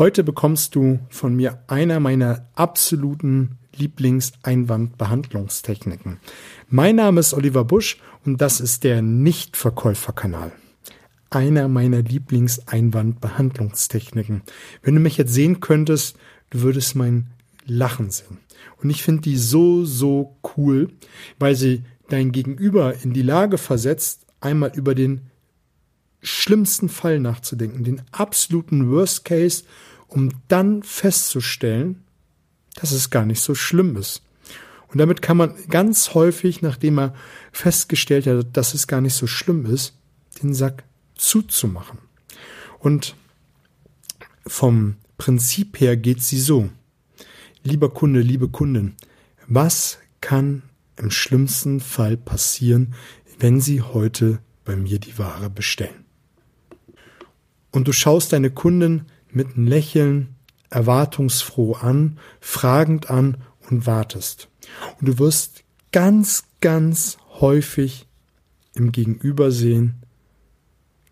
Heute bekommst du von mir einer meiner absoluten Lieblingseinwandbehandlungstechniken. Mein Name ist Oliver Busch und das ist der Nichtverkäuferkanal. Einer meiner Lieblingseinwandbehandlungstechniken. Wenn du mich jetzt sehen könntest, du würdest mein Lachen sehen. Und ich finde die so, so cool, weil sie dein Gegenüber in die Lage versetzt, einmal über den schlimmsten Fall nachzudenken, den absoluten Worst Case, um dann festzustellen, dass es gar nicht so schlimm ist. Und damit kann man ganz häufig, nachdem er festgestellt hat, dass es gar nicht so schlimm ist, den Sack zuzumachen. Und vom Prinzip her geht sie so. Lieber Kunde, liebe Kundin, was kann im schlimmsten Fall passieren, wenn Sie heute bei mir die Ware bestellen? Und du schaust deine Kundin mit einem Lächeln erwartungsfroh an, fragend an und wartest. Und du wirst ganz, ganz häufig im Gegenüber sehen,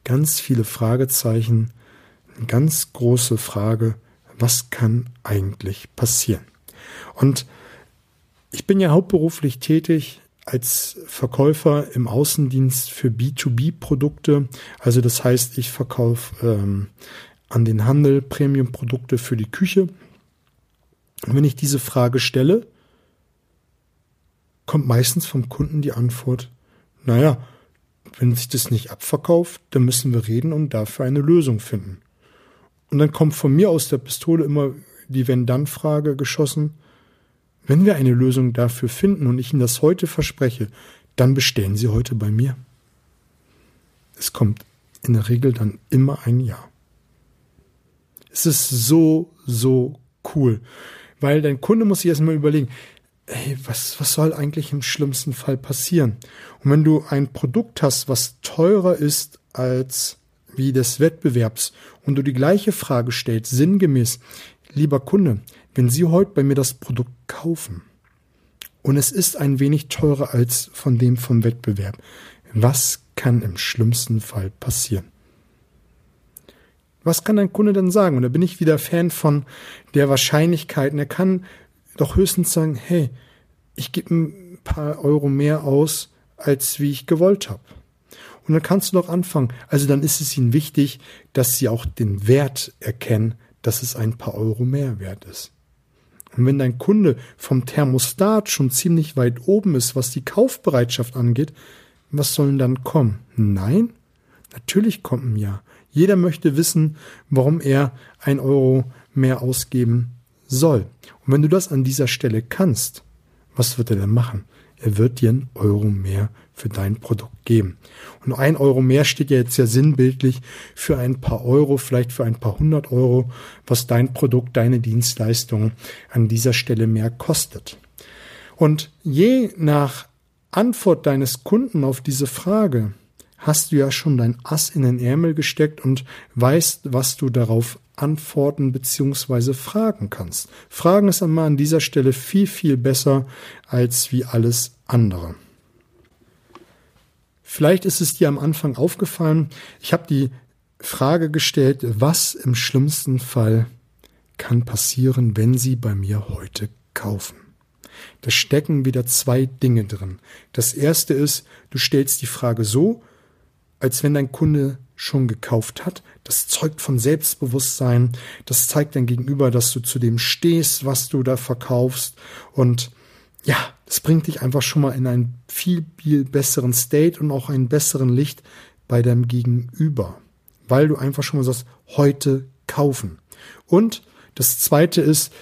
ganz viele Fragezeichen, eine ganz große Frage, was kann eigentlich passieren? Und ich bin ja hauptberuflich tätig als Verkäufer im Außendienst für B2B-Produkte. Also das heißt, ich verkaufe ähm, an den Handel Premium-Produkte für die Küche. Und wenn ich diese Frage stelle, kommt meistens vom Kunden die Antwort, naja, wenn sich das nicht abverkauft, dann müssen wir reden und dafür eine Lösung finden. Und dann kommt von mir aus der Pistole immer die Wenn-Dann-Frage geschossen. Wenn wir eine Lösung dafür finden und ich Ihnen das heute verspreche, dann bestellen Sie heute bei mir. Es kommt in der Regel dann immer ein Ja. Es ist so, so cool. Weil dein Kunde muss sich erstmal überlegen, ey, was, was soll eigentlich im schlimmsten Fall passieren? Und wenn du ein Produkt hast, was teurer ist als wie des Wettbewerbs und du die gleiche Frage stellst, sinngemäß, lieber Kunde, wenn Sie heute bei mir das Produkt kaufen und es ist ein wenig teurer als von dem vom Wettbewerb, was kann im schlimmsten Fall passieren? Was kann ein Kunde denn sagen? Und da bin ich wieder Fan von der Wahrscheinlichkeiten. Er kann doch höchstens sagen, hey, ich gebe ein paar Euro mehr aus, als wie ich gewollt habe. Und dann kannst du doch anfangen. Also dann ist es ihnen wichtig, dass sie auch den Wert erkennen, dass es ein paar Euro mehr wert ist. Und wenn dein Kunde vom Thermostat schon ziemlich weit oben ist, was die Kaufbereitschaft angeht, was sollen dann kommen? Nein? Natürlich kommt ein Ja. Jeder möchte wissen, warum er ein Euro mehr ausgeben soll. Und wenn du das an dieser Stelle kannst, was wird er denn machen? Er wird dir einen Euro mehr für dein Produkt geben. Und ein Euro mehr steht ja jetzt ja sinnbildlich für ein paar Euro, vielleicht für ein paar hundert Euro, was dein Produkt, deine Dienstleistung an dieser Stelle mehr kostet. Und je nach Antwort deines Kunden auf diese Frage hast du ja schon dein Ass in den Ärmel gesteckt und weißt, was du darauf antworten beziehungsweise fragen kannst. Fragen ist einmal an dieser Stelle viel, viel besser als wie alles andere. Vielleicht ist es dir am Anfang aufgefallen, ich habe die Frage gestellt, was im schlimmsten Fall kann passieren, wenn Sie bei mir heute kaufen. Da stecken wieder zwei Dinge drin. Das erste ist, du stellst die Frage so, als wenn dein Kunde schon gekauft hat. Das zeugt von Selbstbewusstsein. Das zeigt dein Gegenüber, dass du zu dem stehst, was du da verkaufst. Und ja, das bringt dich einfach schon mal in einen viel, viel besseren State und auch einen besseren Licht bei deinem Gegenüber. Weil du einfach schon mal sagst, heute kaufen. Und das zweite ist,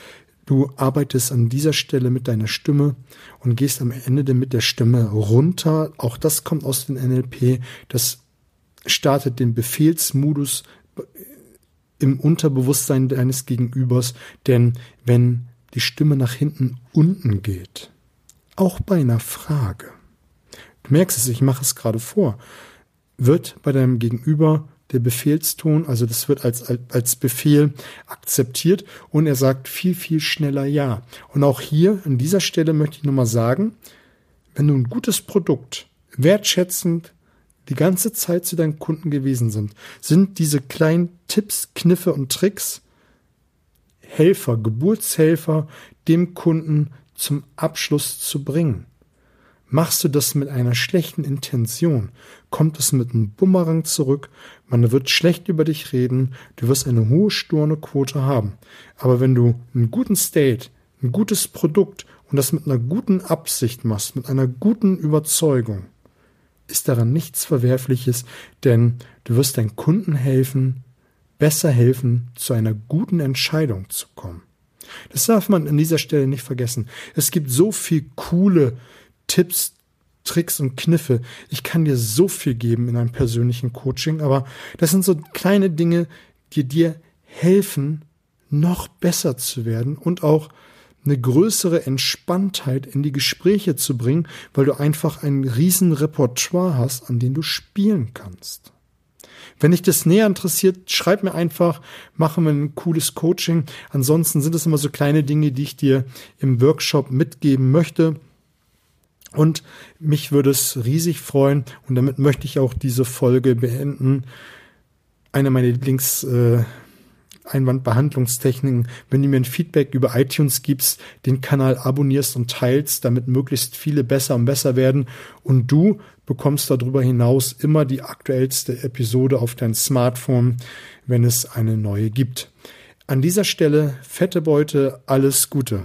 du arbeitest an dieser Stelle mit deiner Stimme und gehst am Ende mit der Stimme runter. Auch das kommt aus dem NLP. Das startet den Befehlsmodus im Unterbewusstsein deines Gegenübers, denn wenn die Stimme nach hinten unten geht, auch bei einer Frage, du merkst es, ich mache es gerade vor, wird bei deinem Gegenüber der Befehlston, also das wird als, als Befehl akzeptiert und er sagt viel, viel schneller Ja. Und auch hier an dieser Stelle möchte ich nochmal sagen, wenn du ein gutes Produkt wertschätzend die ganze Zeit zu deinen Kunden gewesen sind, sind diese kleinen Tipps, Kniffe und Tricks Helfer, Geburtshelfer dem Kunden zum Abschluss zu bringen. Machst du das mit einer schlechten Intention, kommt es mit einem Bumerang zurück, man wird schlecht über dich reden, du wirst eine hohe Stornequote haben. Aber wenn du einen guten State, ein gutes Produkt und das mit einer guten Absicht machst, mit einer guten Überzeugung, ist daran nichts Verwerfliches, denn du wirst deinen Kunden helfen, besser helfen, zu einer guten Entscheidung zu kommen. Das darf man an dieser Stelle nicht vergessen. Es gibt so viel coole Tipps, Tricks und Kniffe. Ich kann dir so viel geben in einem persönlichen Coaching, aber das sind so kleine Dinge, die dir helfen, noch besser zu werden und auch eine größere Entspanntheit in die Gespräche zu bringen, weil du einfach ein riesen Repertoire hast, an dem du spielen kannst. Wenn dich das näher interessiert, schreib mir einfach, machen wir ein cooles Coaching. Ansonsten sind es immer so kleine Dinge, die ich dir im Workshop mitgeben möchte. Und mich würde es riesig freuen, und damit möchte ich auch diese Folge beenden. Eine meiner Lieblings äh, Einwandbehandlungstechniken, wenn du mir ein Feedback über iTunes gibst, den Kanal abonnierst und teilst, damit möglichst viele besser und besser werden und du bekommst darüber hinaus immer die aktuellste Episode auf dein Smartphone, wenn es eine neue gibt. An dieser Stelle fette Beute, alles Gute.